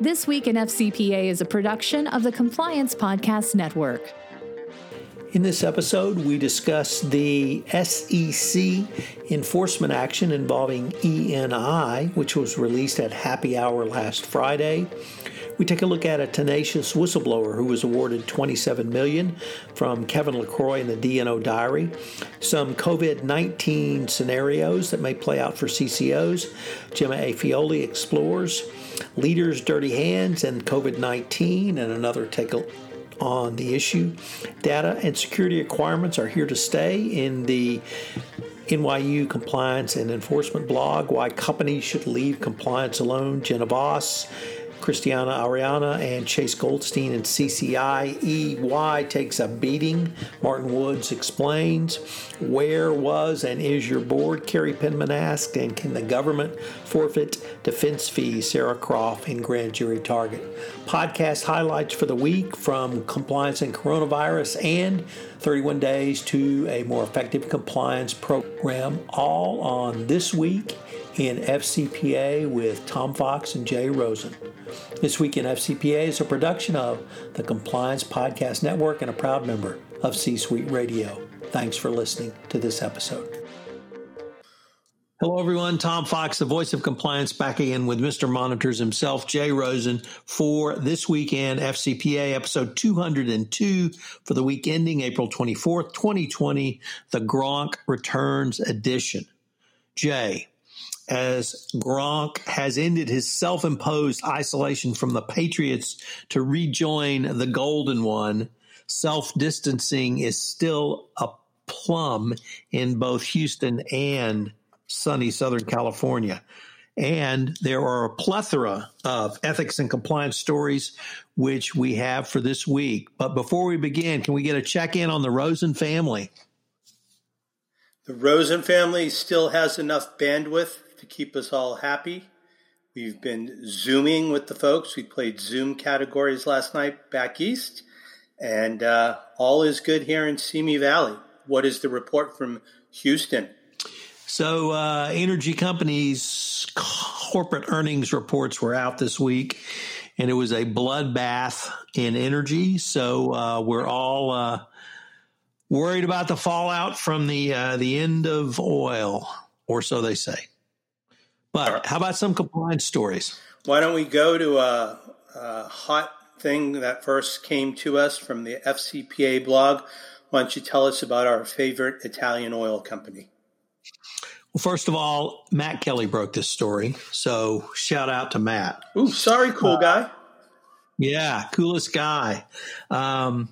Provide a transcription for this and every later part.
This Week in FCPA is a production of the Compliance Podcast Network. In this episode, we discuss the SEC enforcement action involving ENI, which was released at happy hour last Friday. We take a look at a tenacious whistleblower who was awarded 27 million from Kevin LaCroix in the D&O diary. Some COVID-19 scenarios that may play out for CCOs. Gemma Aiolfi explores leaders' dirty hands and COVID-19 and another take on the issue. Data and security requirements are here to stay in the NYU compliance and enforcement blog. Why companies should leave compliance alone. Jenna Voss Christiana Ariana and Chase Goldstein and CCI. EY takes a beating. Martin Woods explains. Where was and is your board? Carrie Penman asked. And can the government forfeit defense fees? Sarah Croft in Grand Jury Target. Podcast highlights for the week from compliance and coronavirus and 31 days to a more effective compliance program, all on this week in FCPA with Tom Fox and Jay Rosen. This Week in FCPA is a production of the Compliance Podcast Network and a proud member of C Suite Radio. Thanks for listening to this episode. Hello, everyone. Tom Fox, the voice of compliance, back again with Mr. Monitors himself, Jay Rosen, for this Week in FCPA episode 202 for the week ending April 24th, 2020, the Gronk Returns Edition. Jay, as Gronk has ended his self imposed isolation from the Patriots to rejoin the Golden One, self distancing is still a plum in both Houston and sunny Southern California. And there are a plethora of ethics and compliance stories which we have for this week. But before we begin, can we get a check in on the Rosen family? The Rosen family still has enough bandwidth to keep us all happy. We've been Zooming with the folks. We played Zoom categories last night back east, and uh, all is good here in Simi Valley. What is the report from Houston? So, uh, energy companies' corporate earnings reports were out this week, and it was a bloodbath in energy. So, uh, we're all uh, worried about the fallout from the uh, the end of oil, or so they say. But right. how about some compliance stories? Why don't we go to a, a, hot thing that first came to us from the FCPA blog? Why don't you tell us about our favorite Italian oil company? Well, first of all, Matt Kelly broke this story. So shout out to Matt. Ooh, sorry, cool uh, guy. Yeah, coolest guy. Um,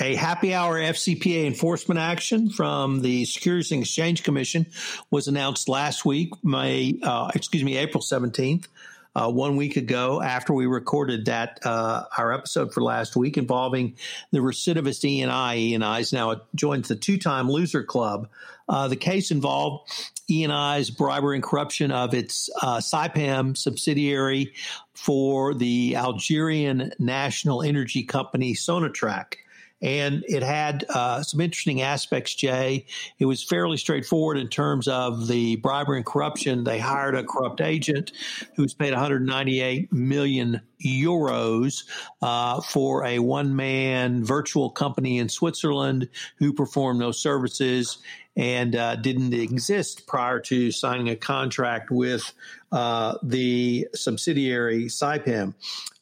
a happy hour FCPA enforcement action from the Securities and Exchange Commission was announced last week, May, uh, excuse me, April 17th. Uh, one week ago, after we recorded that uh, our episode for last week involving the recidivist ENI. ENI's now joins the two-time loser club. Uh, the case involved ENI's bribery and corruption of its uh, Saipem subsidiary for the Algerian national energy company Sonatrach and it had uh, some interesting aspects. Jay, it was fairly straightforward in terms of the bribery and corruption. They hired a corrupt agent who was paid 198 million euros uh, for a one-man virtual company in Switzerland who performed no services and uh, didn't exist prior to signing a contract with uh, the subsidiary Saipem.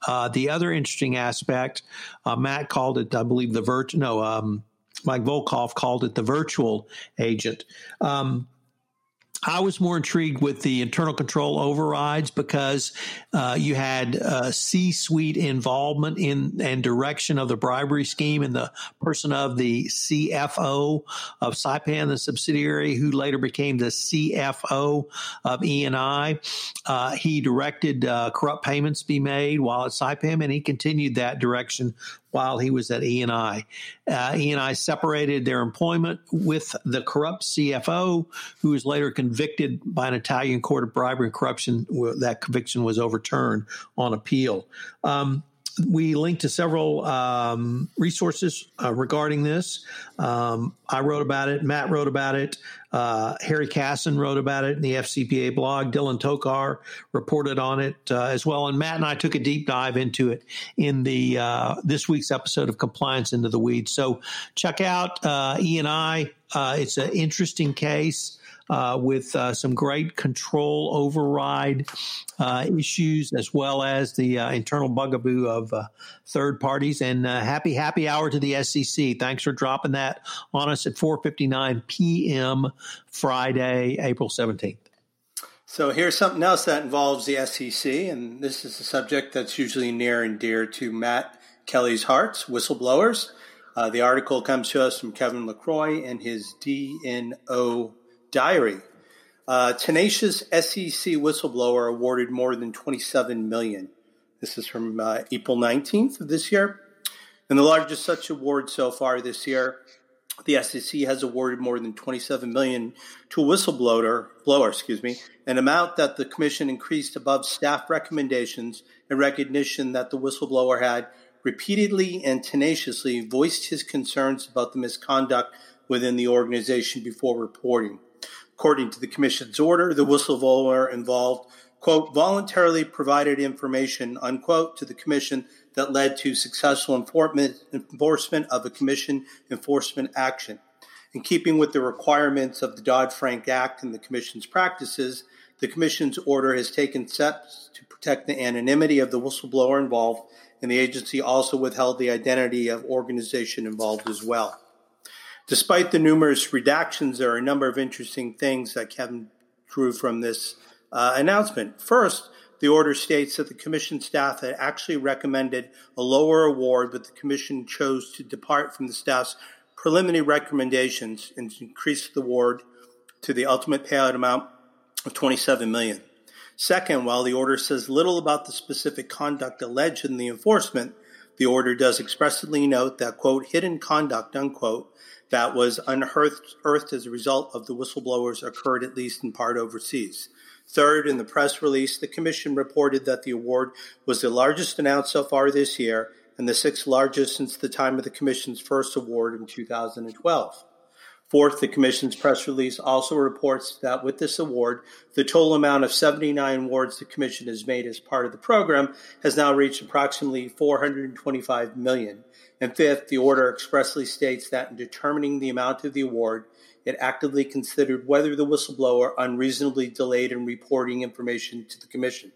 Uh, the other interesting aspect, uh, Matt called it, I believe, the virtual, No, um, Mike Volkov called it the virtual agent. Um, I was more intrigued with the internal control overrides because uh, you had uh, C-suite involvement in and direction of the bribery scheme in the person of the CFO of Saipem, the subsidiary, who later became the CFO of ENI. Uh, he directed uh, corrupt payments be made while at Saipem, and he continued that direction while he was at ENI. Uh, ENI separated their employment with the corrupt CFO, who was later convicted by an Italian court of bribery and corruption. That conviction was overturned on appeal. Um, we linked to several um, resources uh, regarding this. Um, I wrote about it. Matt wrote about it. Uh, Harry Cassin wrote about it in the FCPA blog. Dylan Tokar reported on it uh, as well. And Matt and I took a deep dive into it in the uh, this week's episode of Compliance into the Weeds. So check out uh, E and I. Uh, it's an interesting case uh, with uh, some great control override uh, issues, as well as the uh, internal bugaboo of third parties. And happy happy hour to the SEC. Thanks for dropping that on us at 4:59 p.m. Friday, April 17th. So here's something else that involves the SEC, and this is a subject that's usually near and dear to Matt Kelly's hearts, whistleblowers. Uh, the article comes to us from Kevin LaCroix in his D&O diary. Uh, tenacious SEC whistleblower awarded more than 27 million. This is from uh, April 19th of this year. And the largest such award so far this year, the SEC has awarded more than 27 million to a whistleblower, blower, excuse me, an amount that the commission increased above staff recommendations in recognition that the whistleblower had repeatedly and tenaciously voiced his concerns about the misconduct within the organization before reporting. According to the Commission's order, the whistleblower involved, quote, voluntarily provided information, unquote, to the Commission that led to successful enforcement of a Commission enforcement action. In keeping with the requirements of the Dodd Frank Act and the Commission's practices, the Commission's order has taken steps to protect the anonymity of the whistleblower involved, and the agency also withheld the identity of organization involved as well. Despite the numerous redactions, there are a number of interesting things that Kevin drew from this uh, announcement. First, the order states that the commission staff had actually recommended a lower award, but the commission chose to depart from the staff's preliminary recommendations and increase the award to the ultimate payout amount of 27 million. Second, while the order says little about the specific conduct alleged in the enforcement, the order does expressly note that, quote, hidden conduct, unquote, that was unearthed as a result of the whistleblowers occurred at least in part overseas. Third, in the press release, the Commission reported that the award was the largest announced so far this year and the sixth largest since the time of the Commission's first award in 2012. Fourth, the Commission's press release also reports that with this award, the total amount of 79 awards the Commission has made as part of the program has now reached approximately 425 million. And fifth, the order expressly states that in determining the amount of the award, it actively considered whether the whistleblower unreasonably delayed in reporting information to the Commission.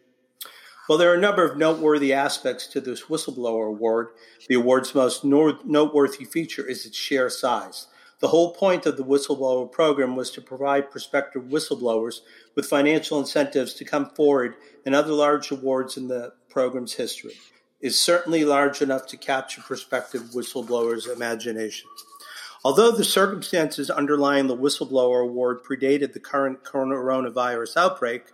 While there are a number of noteworthy aspects to this whistleblower award, the award's most noteworthy feature is its sheer size. The whole point of the whistleblower program was to provide prospective whistleblowers with financial incentives to come forward and other large awards in the program's history is certainly large enough to capture prospective whistleblowers' imagination. Although the circumstances underlying the whistleblower award predated the current coronavirus outbreak,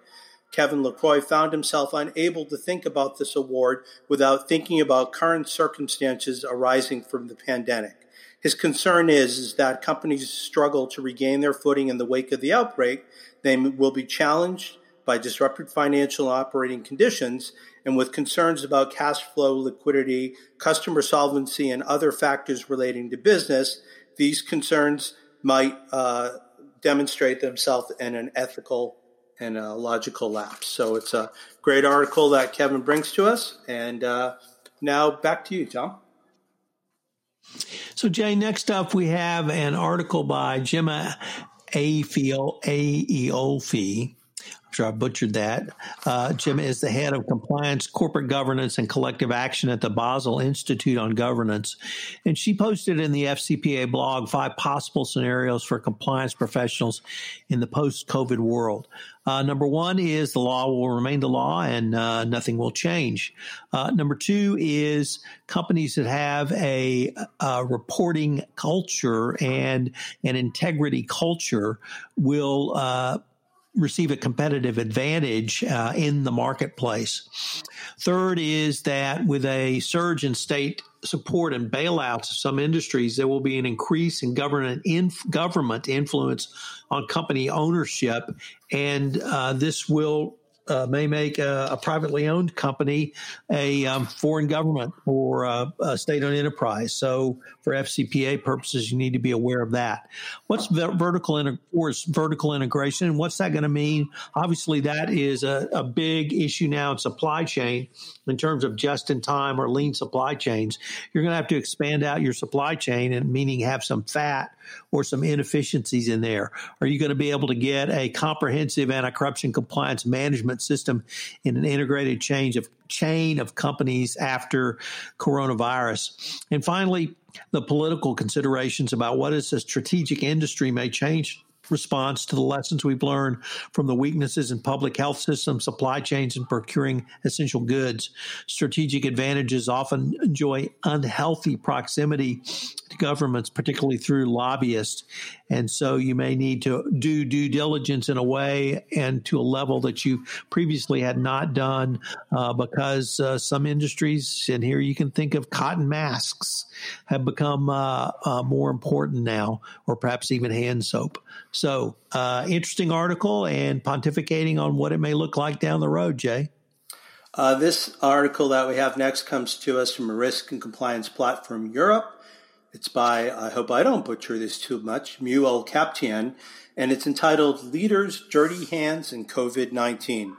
Kevin LaCroix found himself unable to think about this award without thinking about current circumstances arising from the pandemic. His concern is, is that companies struggle to regain their footing in the wake of the outbreak. They will be challenged by disrupted financial operating conditions and with concerns about cash flow, liquidity, customer solvency, and other factors relating to business, these concerns might uh, demonstrate themselves in an ethical and a logical lapse. So it's a great article that Kevin brings to us. And uh, now back to you, Tom. So, Jay, next up we have an article by Gemma Aiolfi, I'm sure I butchered that. Uh, Jim is the head of compliance, corporate governance, and collective action at the Basel Institute on Governance. And she posted in the FCPA blog five possible scenarios for compliance professionals in the post COVID world. Uh, number one is the law will remain the law and uh, nothing will change. Uh, number two is companies that have a, a, reporting culture and an integrity culture will uh, receive a competitive advantage uh, in the marketplace. Third is that with a surge in state support and bailouts of some industries, there will be an increase in government inf- government influence on company ownership, and uh, this will uh, may make a, a, privately owned company a um, foreign government or a, a state-owned enterprise. So, for FCPA purposes, you need to be aware of that. What's vertical in, vertical integration, what's that going to mean? Obviously, that is a, a big issue now in supply chain in terms of just-in-time or lean supply chains. You're going to have to expand out your supply chain, and meaning have some fat or some inefficiencies in there? Are you going to be able to get a comprehensive anti-corruption compliance management system in an integrated change of chain of companies after coronavirus? And finally, the political considerations about what is a strategic industry may change response to the lessons we've learned from the weaknesses in public health systems, supply chains, and procuring essential goods. Strategic advantages often enjoy unhealthy proximity to governments, particularly through lobbyists. And so you may need to do due diligence in a way and to a level that you previously had not done uh, because uh, some industries, and here you can think of cotton masks, have become uh, uh more important now, or perhaps even hand soap. So, uh, interesting article and pontificating on what it may look like down the road, Jay. Uh, this article that we have next comes to us from a risk and compliance platform Europe. It's by, I hope I don't butcher this too much, Muel Kaptein, and it's entitled Leaders, Dirty Hands, and COVID 19.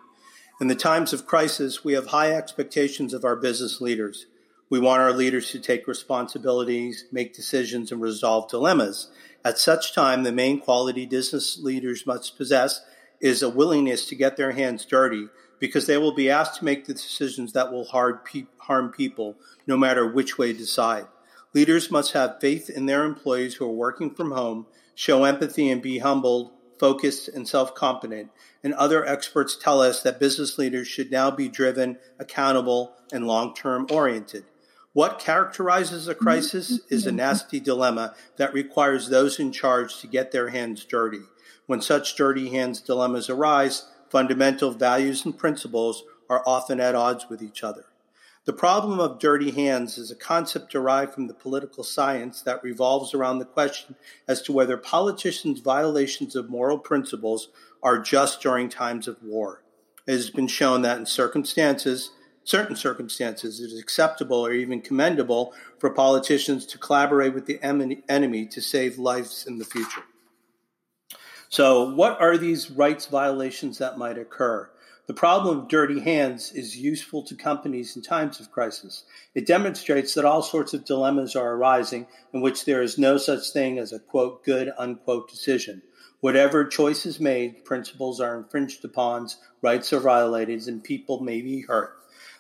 In the times of crisis, we have high expectations of our business leaders. We want our leaders to take responsibilities, make decisions, and resolve dilemmas. At such time, the main quality business leaders must possess is a willingness to get their hands dirty because they will be asked to make the decisions that will harm people, no matter which way decide. Leaders must have faith in their employees who are working from home, show empathy and be humbled, focused, and self competent. And other experts tell us that business leaders should now be driven, accountable, and long term oriented. What characterizes a crisis is a nasty dilemma that requires those in charge to get their hands dirty. When such dirty hands dilemmas arise, fundamental values and principles are often at odds with each other. The problem of dirty hands is a concept derived from the political science that revolves around the question as to whether politicians' violations of moral principles are just during times of war. It has been shown that in circumstances certain circumstances, it is acceptable or even commendable for politicians to collaborate with the enemy to save lives in the future. So, what are these rights violations that might occur? The problem of dirty hands is useful to companies in times of crisis. It demonstrates that all sorts of dilemmas are arising in which there is no such thing as a quote good unquote decision. Whatever choice is made, principles are infringed upon, rights are violated, and people may be hurt.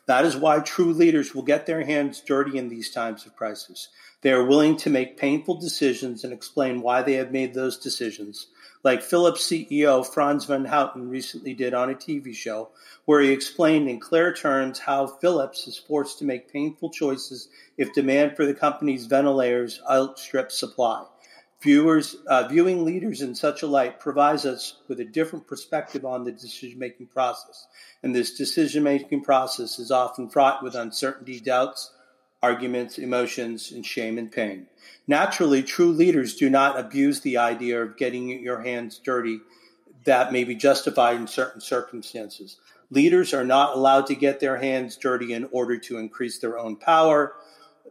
That is why true leaders will get their hands dirty in these times of crisis. They are willing to make painful decisions and explain why they have made those decisions, like Philips CEO Frans van Houten recently did on a TV show, where he explained in clear terms how Philips is forced to make painful choices if demand for the company's ventilators outstrips supply. Viewers, uh, viewing leaders in such a light provides us with a different perspective on the decision making process. And this decision making process is often fraught with uncertainty, doubts, arguments, emotions, and shame and pain. Naturally, true leaders do not abuse the idea of getting your hands dirty that may be justified in certain circumstances. Leaders are not allowed to get their hands dirty in order to increase their own power,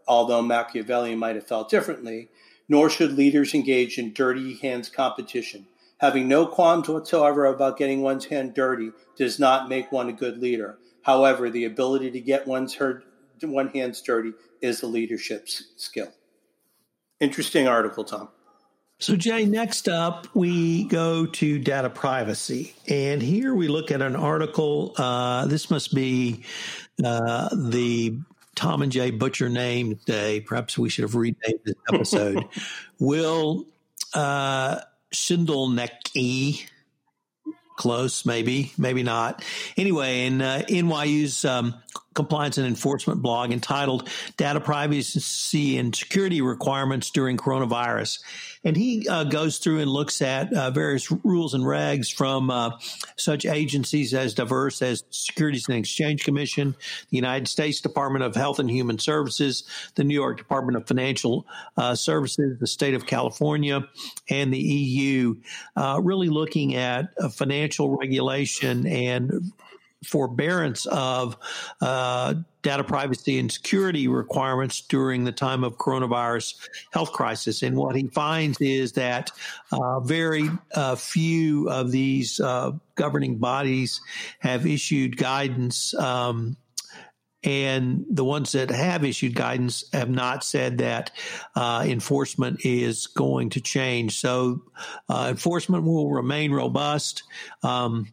although Machiavelli might have felt differently nor should leaders engage in dirty hands competition. Having no qualms whatsoever about getting one's hand dirty does not make one a good leader. However, the ability to get one's her, one hands dirty is a leadership skill. Interesting article, Tom. So, Jay, next up, we go to data privacy. And here we look at an article. Uh, this must be uh, the Tom and Jay Butcher name day. Perhaps we should have renamed this episode. Will uh, Schindelnecki close, maybe, maybe not. Anyway, in uh, NYU's um, compliance and enforcement blog entitled Data Privacy and Security Requirements During Coronavirus. And he uh, goes through and looks at uh, various rules and regs from uh, such agencies as diverse as Securities and Exchange Commission, the United States Department of Health and Human Services, the New York Department of Financial uh, Services, the state of California, and the EU, uh, really looking at financial regulation and forbearance of uh, data privacy and security requirements during the time of coronavirus health crisis. And what he finds is that uh, very uh, few of these uh, governing bodies have issued guidance. Um, and the ones that have issued guidance have not said that uh, enforcement is going to change. So, uh, enforcement will remain robust. Um,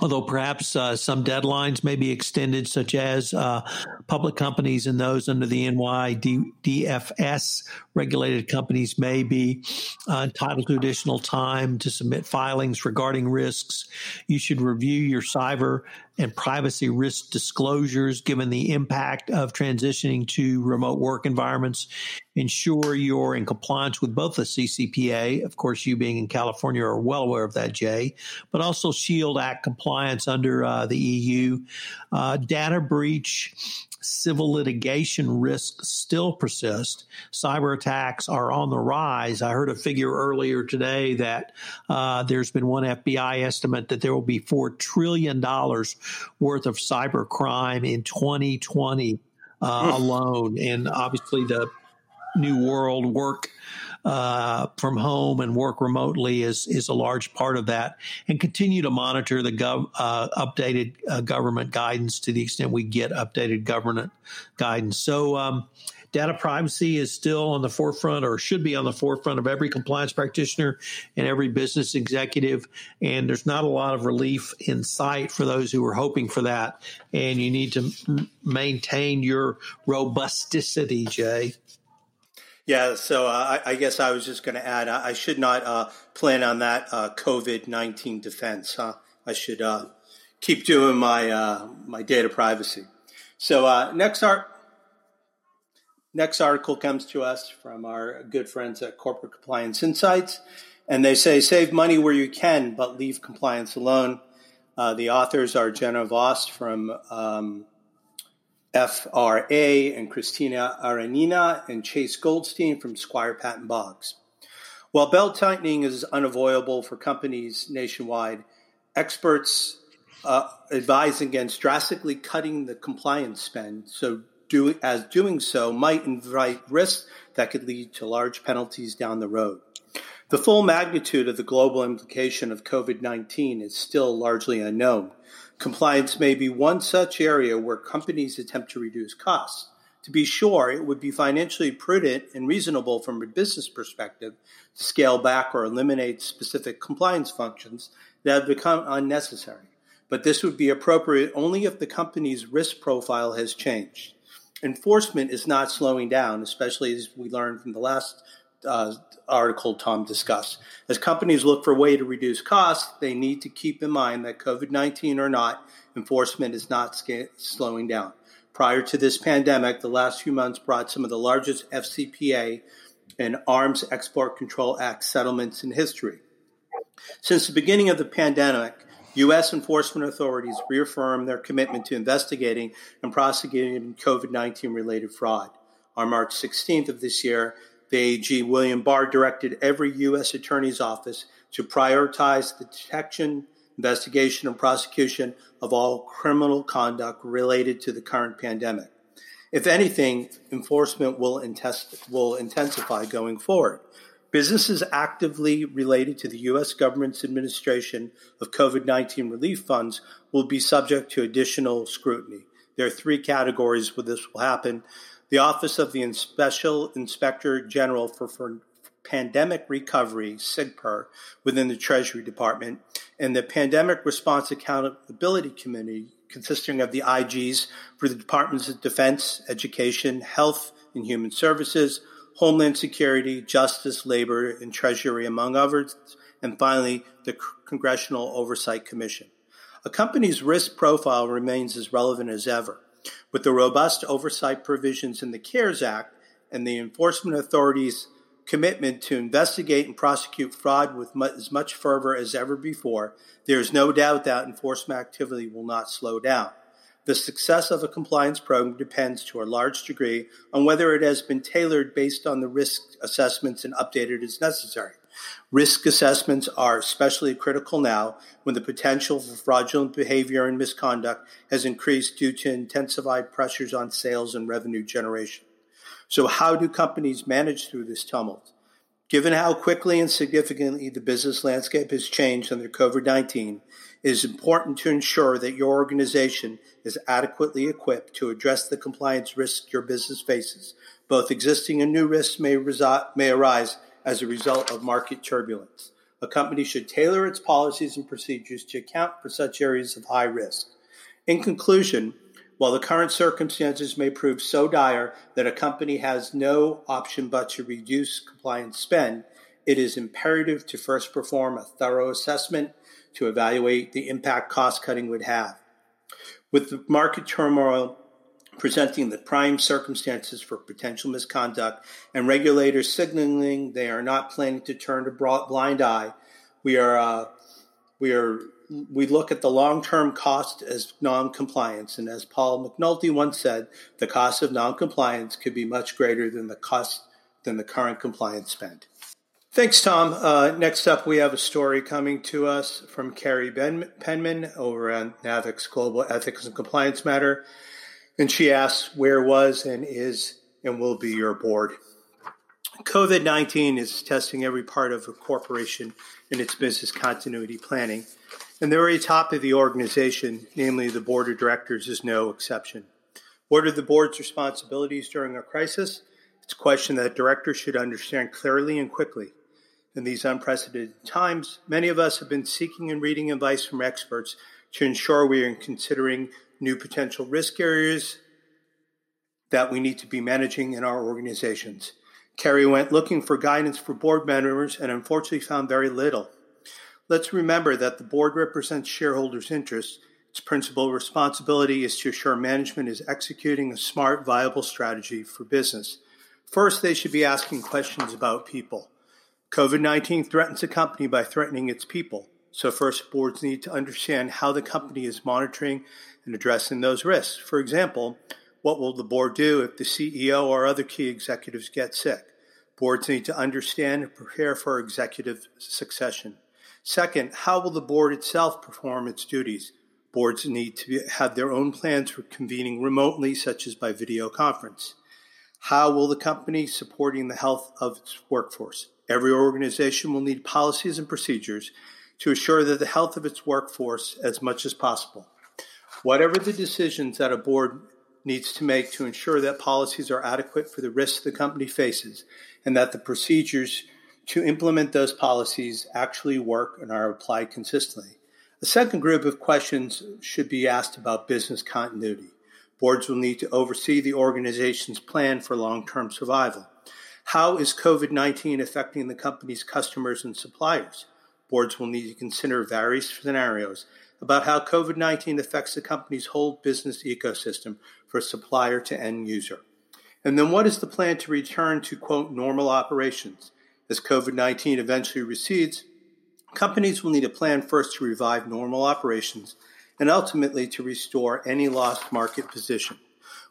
although perhaps uh, some deadlines may be extended, such as uh, public companies and those under the NYDFS regulated companies may be uh, entitled to additional time to submit filings regarding risks. You should review your cyber and privacy risk disclosures given the impact of transitioning to remote work environments. Ensure you're in compliance with both the CCPA, of course, you being in California are well aware of that, Jay, but also SHIELD Act compliance under uh, the EU. Uh, data breach civil litigation risks still persist. Cyber attacks are on the rise. I heard a figure earlier today that uh, there's been one FBI estimate that there will be $4 trillion worth of cyber crime in 2020 uh, hmm. alone. And obviously, the new world work uh, from home and work remotely is is a large part of that, and continue to monitor the gov, uh, updated uh, government guidance to the extent we get updated government guidance. So. Um, data privacy is still on the forefront or should be on the forefront of every compliance practitioner and every business executive. And there's not a lot of relief in sight for those who are hoping for that. And you need to m- maintain your robusticity, Jay. Yeah, so uh, I, I, guess I was just going to add, I, I, should not uh, plan on that uh, COVID nineteen defense. Huh? I should uh, keep doing my uh, my data privacy. So uh, next art, next article comes to us from our good friends at Corporate Compliance Insights, and they say save money where you can, but leave compliance alone. the authors are Jenna Voss from um, FRA and Christina Aranina and Chase Goldstein from Squire Patton Boggs. While belt tightening is unavoidable for companies nationwide, experts uh, advise against drastically cutting the compliance spend. So, do, as doing so might invite risks that could lead to large penalties down the road. The full magnitude of the global implication of COVID 19 is still largely unknown. Compliance may be one such area where companies attempt to reduce costs. To be sure, it would be financially prudent and reasonable from a business perspective to scale back or eliminate specific compliance functions that have become unnecessary. But this would be appropriate only if the company's risk profile has changed. Enforcement is not slowing down, especially as we learned from the last uh, article Tom discussed. As companies look for a way to reduce costs, they need to keep in mind that COVID 19 or not, enforcement is not slowing down. Prior to this pandemic, the last few months brought some of the largest FCPA and Arms Export Control Act settlements in history. Since the beginning of the pandemic, U.S. enforcement authorities reaffirmed their commitment to investigating and prosecuting COVID 19 related fraud. On March 16th of this year, the AG William Barr directed every U.S. Attorney's Office to prioritize the detection, investigation, and prosecution of all criminal conduct related to the current pandemic. If anything, enforcement will, will intensify going forward. Businesses actively related to the U.S. government's administration of COVID 19 relief funds will be subject to additional scrutiny. There are three categories where this will happen the Office of the Special Inspector General for, for Pandemic Recovery, SIGPER, within the Treasury Department, and the Pandemic Response Accountability Committee, consisting of the IGs for the Departments of Defense, Education, Health and Human Services, Homeland Security, Justice, Labor, and Treasury, among others, and finally, the Congressional Oversight Commission. A company's risk profile remains as relevant as ever. With the robust oversight provisions in the CARES Act and the enforcement authorities' commitment to investigate and prosecute fraud with as much fervor as ever before, there is no doubt that enforcement activity will not slow down. The success of a compliance program depends to a large degree on whether it has been tailored based on the risk assessments and updated as necessary. Risk assessments are especially critical now when the potential for fraudulent behavior and misconduct has increased due to intensified pressures on sales and revenue generation. So, how do companies manage through this tumult? Given how quickly and significantly the business landscape has changed under COVID 19, it is important to ensure that your organization is adequately equipped to address the compliance risks your business faces. Both existing and new risks may, resi- may arise as a result of market turbulence. A company should tailor its policies and procedures to account for such areas of high risk. In conclusion, while the current circumstances may prove so dire that a company has no option but to reduce compliance spend, it is imperative to first perform a thorough assessment to evaluate the impact cost cutting would have. With the market turmoil presenting the prime circumstances for potential misconduct and regulators signaling they are not planning to turn a blind eye, we are uh, we are we look at the long-term cost as non-compliance, and as Paul McNulty once said, the cost of non-compliance could be much greater than the cost than the current compliance spend. Thanks, Tom. Uh, next up, we have a story coming to us from Carrie ben- Penman over on NAVEX Global Ethics and Compliance Matter. And she asks, where was and is and will be your board? COVID 19 is testing every part of a corporation in its business continuity planning. And the very top of the organization, namely the board of directors, is no exception. What are the board's responsibilities during a crisis? It's a question that directors should understand clearly and quickly. In these unprecedented times, many of us have been seeking and reading advice from experts to ensure we are considering new potential risk areas that we need to be managing in our organizations. Carrie went looking for guidance for board members and unfortunately found very little. Let's remember that the board represents shareholders' interests. Its principal responsibility is to assure management is executing a smart, viable strategy for business. First, they should be asking questions about people. COVID 19 threatens a company by threatening its people. So, first, boards need to understand how the company is monitoring and addressing those risks. For example, what will the board do if the CEO or other key executives get sick? Boards need to understand and prepare for executive succession. Second, how will the board itself perform its duties? Boards need to have their own plans for convening remotely, such as by video conference. How will the company supporting the health of its workforce? Every organization will need policies and procedures to assure that the health of its workforce as much as possible. Whatever the decisions that a board needs to make to ensure that policies are adequate for the risks the company faces and that the procedures to implement those policies actually work and are applied consistently. A second group of questions should be asked about business continuity. Boards will need to oversee the organization's plan for long term survival. How is COVID 19 affecting the company's customers and suppliers? Boards will need to consider various scenarios about how COVID 19 affects the company's whole business ecosystem for supplier to end user. And then what is the plan to return to, quote, normal operations? As COVID 19 eventually recedes, companies will need a plan first to revive normal operations and ultimately to restore any lost market position.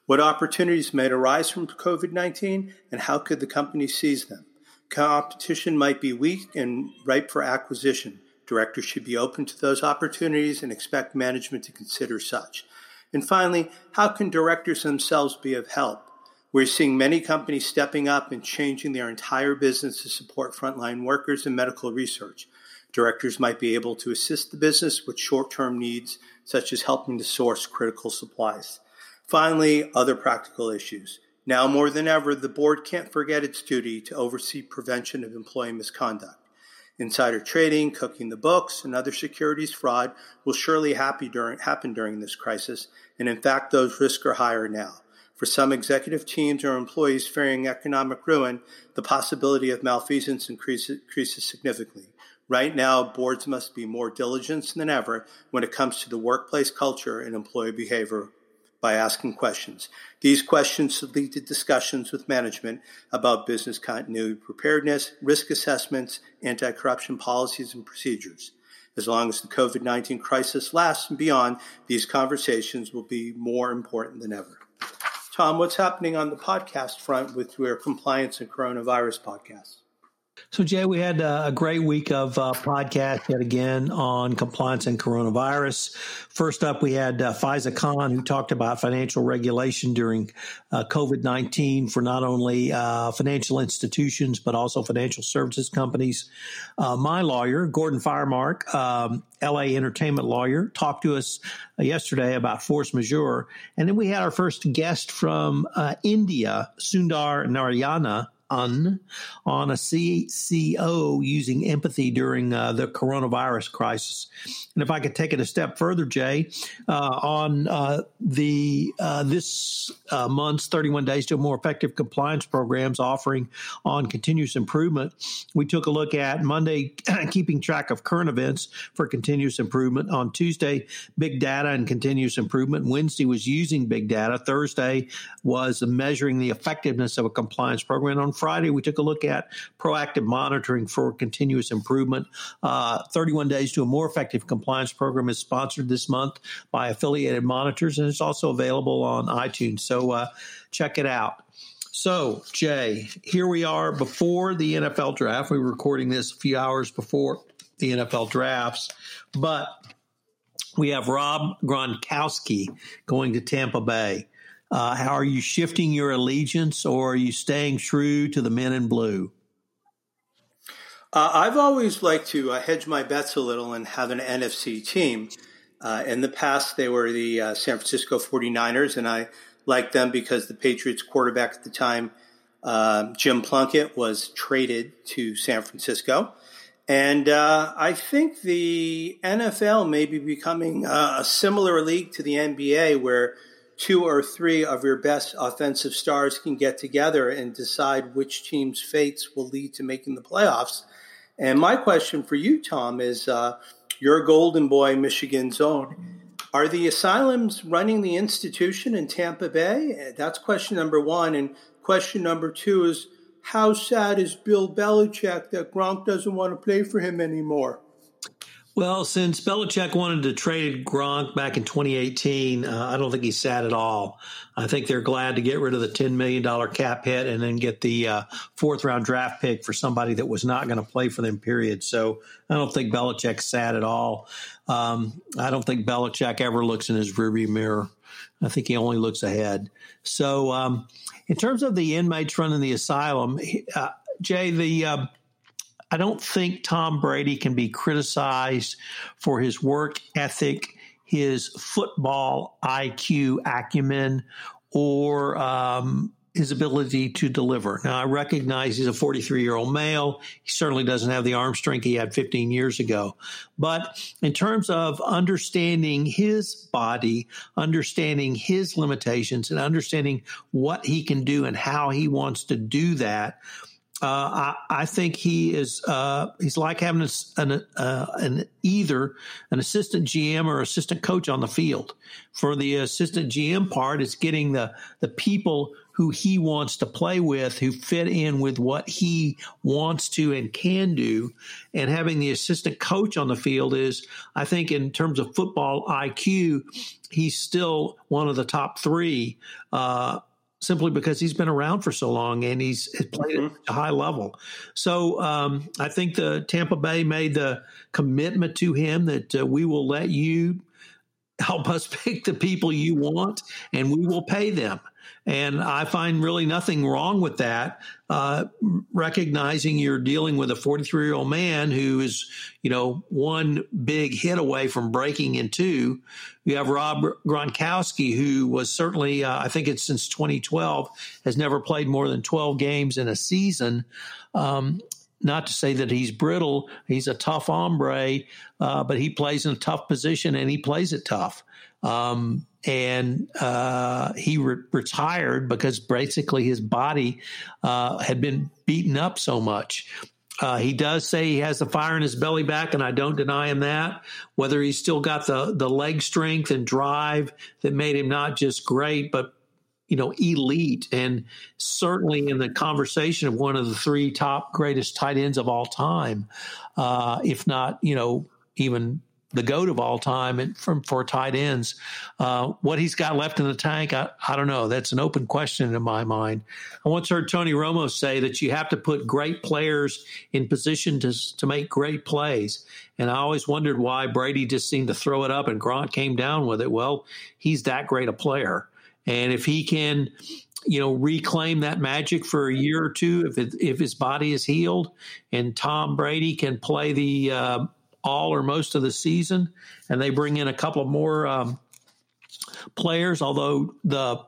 What opportunities might arise from COVID 19 and how could the company seize them? Competition might be weak and ripe for acquisition. Directors should be open to those opportunities and expect management to consider such. And finally, how can directors themselves be of help? We're seeing many companies stepping up and changing their entire business to support frontline workers and medical research. Directors might be able to assist the business with short term needs, such as helping to source critical supplies. Finally, other practical issues. Now more than ever, the board can't forget its duty to oversee prevention of employee misconduct. Insider trading, cooking the books, and other securities fraud will surely happen during, happen during this crisis, and in fact, those risks are higher now. For some executive teams or employees fearing economic ruin, the possibility of malfeasance increases, increases significantly. Right now, boards must be more diligent than ever when it comes to the workplace culture and employee behavior by asking questions. These questions should lead to discussions with management about business continuity preparedness, risk assessments, anti corruption policies, and procedures. As long as the COVID 19 crisis lasts and beyond, these conversations will be more important than ever. Tom, what's happening on the podcast front with your compliance and coronavirus podcasts? So, Jay, we had a great week of uh, podcast yet again on compliance and coronavirus. First up, we had uh, Khan, who talked about financial regulation during uh, COVID 19 for not only uh, financial institutions, but also financial services companies. Uh, my lawyer, Gordon Firemark, um, LA entertainment lawyer, talked to us uh, yesterday about force majeure. And then we had our first guest from uh, India, Sundar Narayana on on a CCO using empathy during uh, the coronavirus crisis. And if I could take it a step further, Jay, uh, on uh, the uh, this uh, month's 31 days to more effective compliance programs offering on continuous improvement, we took a look at Monday keeping track of current events for continuous improvement. On Tuesday, big data and continuous improvement. Wednesday was using big data. Thursday was measuring the effectiveness of a compliance program. On Friday, we took a look at proactive monitoring for continuous improvement. Uh, 31 Days to a More Effective Compliance program is sponsored this month by Affiliated Monitors, and it's also available on iTunes. So uh, check it out. So, Jay, here we are before the NFL draft. We were recording this a few hours before the NFL drafts, but we have Rob Gronkowski going to Tampa Bay. Uh, how are you shifting your allegiance, or are you staying true to the men in blue? Uh, I've always liked to uh, hedge my bets a little and have an NFC team. Uh, in the past, they were the uh, San Francisco 49ers, and I liked them because the Patriots quarterback at the time, um, Jim Plunkett, was traded to San Francisco. And uh, I think the NFL may be becoming a similar league to the NBA where – two or three of your best offensive stars can get together and decide which team's fates will lead to making the playoffs. And my question for you, Tom, is uh, you're a golden boy, Michigan's own. Are the asylums running the institution in Tampa Bay? That's question number one. And question number two is how sad is Bill Belichick that Gronk doesn't want to play for him anymore? Well, since Belichick wanted to trade Gronk back in 2018, uh, I don't think he's sad at all. I think they're glad to get rid of the $10 million cap hit and then get the uh, fourth round draft pick for somebody that was not going to play for them, period. So I don't think Belichick's sad at all. Um, I don't think Belichick ever looks in his rearview mirror. I think he only looks ahead. So, um, in terms of the inmates running the asylum, uh, Jay, the uh, I don't think Tom Brady can be criticized for his work ethic, his football IQ acumen, or um, his ability to deliver. Now, I recognize he's a 43 year old male. He certainly doesn't have the arm strength he had 15 years ago. But in terms of understanding his body, understanding his limitations, and understanding what he can do and how he wants to do that, I, I, think he is uh, he's like having an, uh, an, either an assistant GM or assistant coach on the field. For the assistant GM part, it's getting the the people who he wants to play with, who fit in with what he wants to and can do, and having the assistant coach on the field is, I think, in terms of football IQ, he's still one of the top three uh, simply because he's been around for so long and he's played mm-hmm. at a high level. So um, I think the Tampa Bay made the commitment to him that uh, we will let you help us pick the people you want and we will pay them. And I find really nothing wrong with that. Uh, recognizing you're dealing with a 43 year old man who is, you know, one big hit away from breaking in two. You have Rob Gronkowski, who was certainly, uh, I think it's since 2012, has never played more than 12 games in a season. Um, not to say that he's brittle, he's a tough hombre, uh, but he plays in a tough position and he plays it tough. Um, and uh, he re- retired because basically his body uh, had been beaten up so much. Uh, he does say he has the fire in his belly back, and I don't deny him that. Whether he's still got the the leg strength and drive that made him not just great, but you know elite, and certainly in the conversation of one of the three top greatest tight ends of all time, uh, if not you know even the goat of all time and from for tight ends. Uh, what he's got left in the tank, I, I don't know. That's an open question in my mind. I once heard Tony Romo say that you have to put great players in position to to make great plays. And I always wondered why Brady just seemed to throw it up and Gronk came down with it. Well, he's that great a player. And if he can, you know, reclaim that magic for a year or two, if it, if his body is healed, and Tom Brady can play the uh, all or most of the season, and they bring in a couple of more um, players. Although the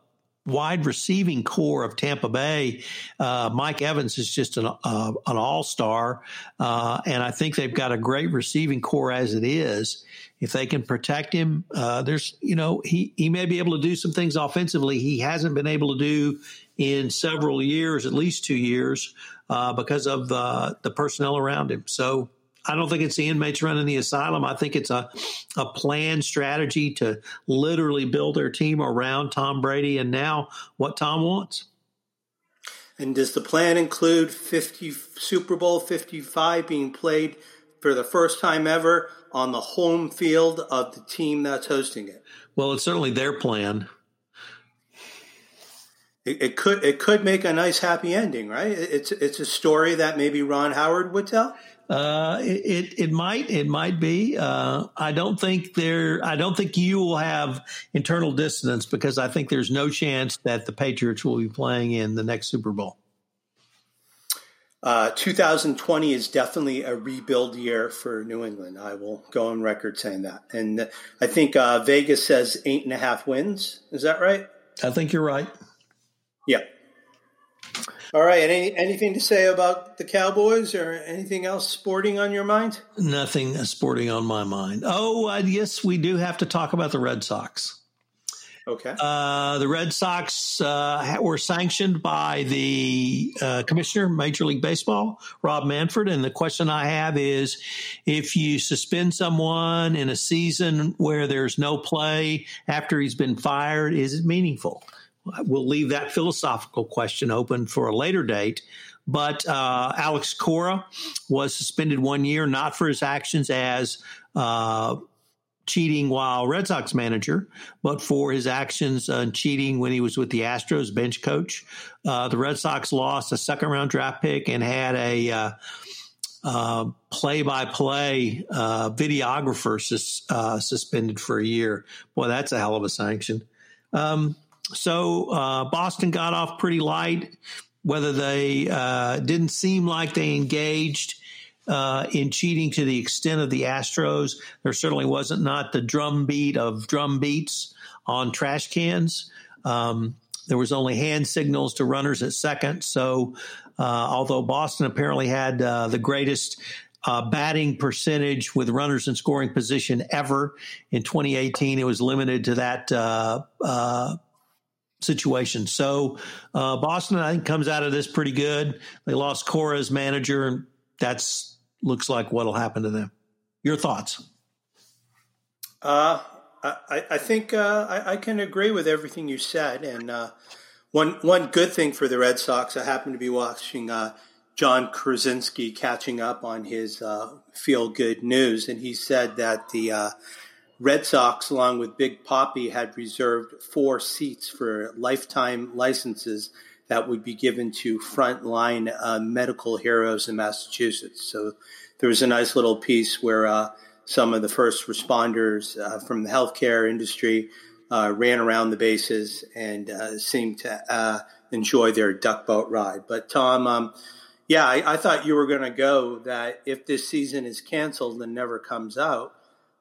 wide receiving corps of Tampa Bay, uh, Mike Evans is just an uh, an all star, uh, and I think they've got a great receiving corps as it is. If they can protect him, uh, there's you know he he may be able to do some things offensively he hasn't been able to do in several years, at least two years, uh, because of the personnel around him. So I don't think it's the inmates running the asylum. I think it's a, a planned strategy to literally build their team around Tom Brady and now what Tom wants. And does the plan include 50 Super Bowl 55 being played for the first time ever on the home field of the team that's hosting it? Well, it's certainly their plan. It, it could it could make a nice happy ending, right? It's it's a story that maybe Ron Howard would tell. Uh, it, it might it might be. Uh, I don't think there. I don't think you will have internal dissonance because I think there's no chance that the Patriots will be playing in the next Super Bowl. Uh, 2020 is definitely a rebuild year for New England. I will go on record saying that, and I think uh, Vegas says eight and a half wins. Is that right? I think you're right. Yeah. All right. Any, anything to say about the Cowboys or anything else sporting on your mind? Nothing sporting on my mind. Oh, uh, yes, we do have to talk about the Red Sox. Okay. Uh, the Red Sox uh, were sanctioned by the uh, commissioner, Major League Baseball, Rob Manfred. And the question I have is if you suspend someone in a season where there's no play after he's been fired, is it meaningful? We'll leave that philosophical question open for a later date. But uh, Alex Cora was suspended one year, not for his actions as uh, cheating while Red Sox manager, but for his actions uh, cheating when he was with the Astros bench coach. Uh, the Red Sox lost a second round draft pick and had a play by play videographer sus- uh, suspended for a year. Boy, that's a hell of a sanction. Um, so uh, Boston got off pretty light. Whether they uh, didn't seem like they engaged uh, in cheating to the extent of the Astros, there certainly wasn't not the drumbeat of drum beats on trash cans. Um, there was only hand signals to runners at second. So, uh, although Boston apparently had uh, the greatest uh, batting percentage with runners in scoring position ever in 2018. It was limited to that uh, uh, situation. So uh, Boston, I think, comes out of this pretty good. They lost Cora as manager, and that's looks like what'll happen to them. Your thoughts? Uh, I, I think uh, I, I, can agree with everything you said. And uh, one one good thing for the Red Sox, I happened to be watching uh, John Krasinski catching up on his uh, feel good news, and he said that the Red Sox, along with Big Poppy, had reserved four seats for lifetime licenses that would be given to frontline uh, medical heroes in Massachusetts. So there was a nice little piece where uh, some of the first responders uh, from the healthcare industry uh, ran around the bases and uh, seemed to uh, enjoy their duck boat ride. But Tom, um, yeah, I, I, thought you were going to go that if this season is canceled and never comes out,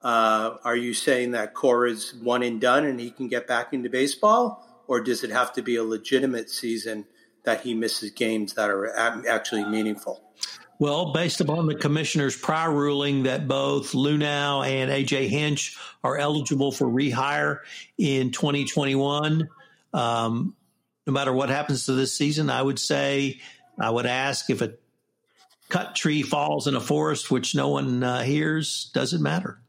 uh, are you saying that Cora is one and done and he can get back into baseball, or does it have to be a legitimate season that he misses games that are actually meaningful? Well, based upon the commissioner's prior ruling that both Luhnow and AJ Hinch are eligible for rehire in 2021, um, no matter what happens to this season, I would say I would ask if a cut tree falls in a forest which no one uh, hears, does it matter?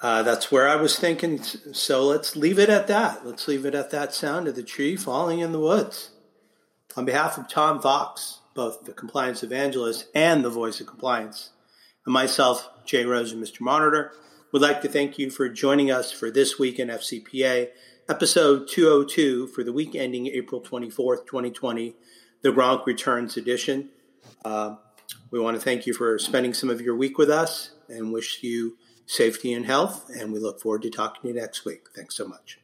Uh, that's where I was thinking. So let's leave it at that. Let's leave it at that sound of the tree falling in the woods. On behalf of Tom Fox, both the compliance evangelist and the voice of compliance, and myself, Jay Rosen, Mr. Monitor, would like to thank you for joining us for this week in FCPA, episode 202 for the week ending April 24th, 2020, the Gronk Returns edition. Uh, we want to thank you for spending some of your week with us and wish you safety and health. And we look forward to talking to you next week. Thanks so much.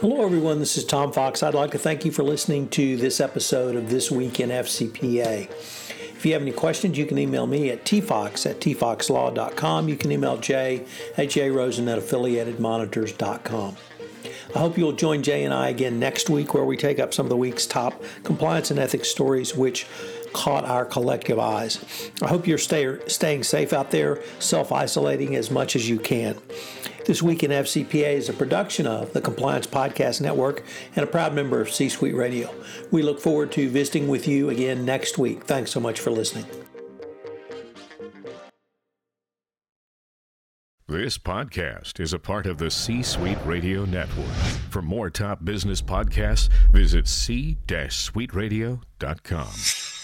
Hello, everyone. This is Tom Fox. I'd like to thank you for listening to this episode of This Week in FCPA. If you have any questions, you can email me at tfox at tfoxlaw.com. You can email Jay at jrosen at affiliatedmonitors.com. I hope you'll join Jay and I again next week where we take up some of the week's top compliance and ethics stories, which caught our collective eyes. I hope you're stay, staying safe out there, self isolating as much as you can. This Week in FCPA is a production of the Compliance Podcast Network and a proud member of C Suite Radio. We look forward to visiting with you again next week. Thanks so much for listening. This podcast is a part of the C Suite Radio Network. For more top business podcasts, visit c-suiteradio.com.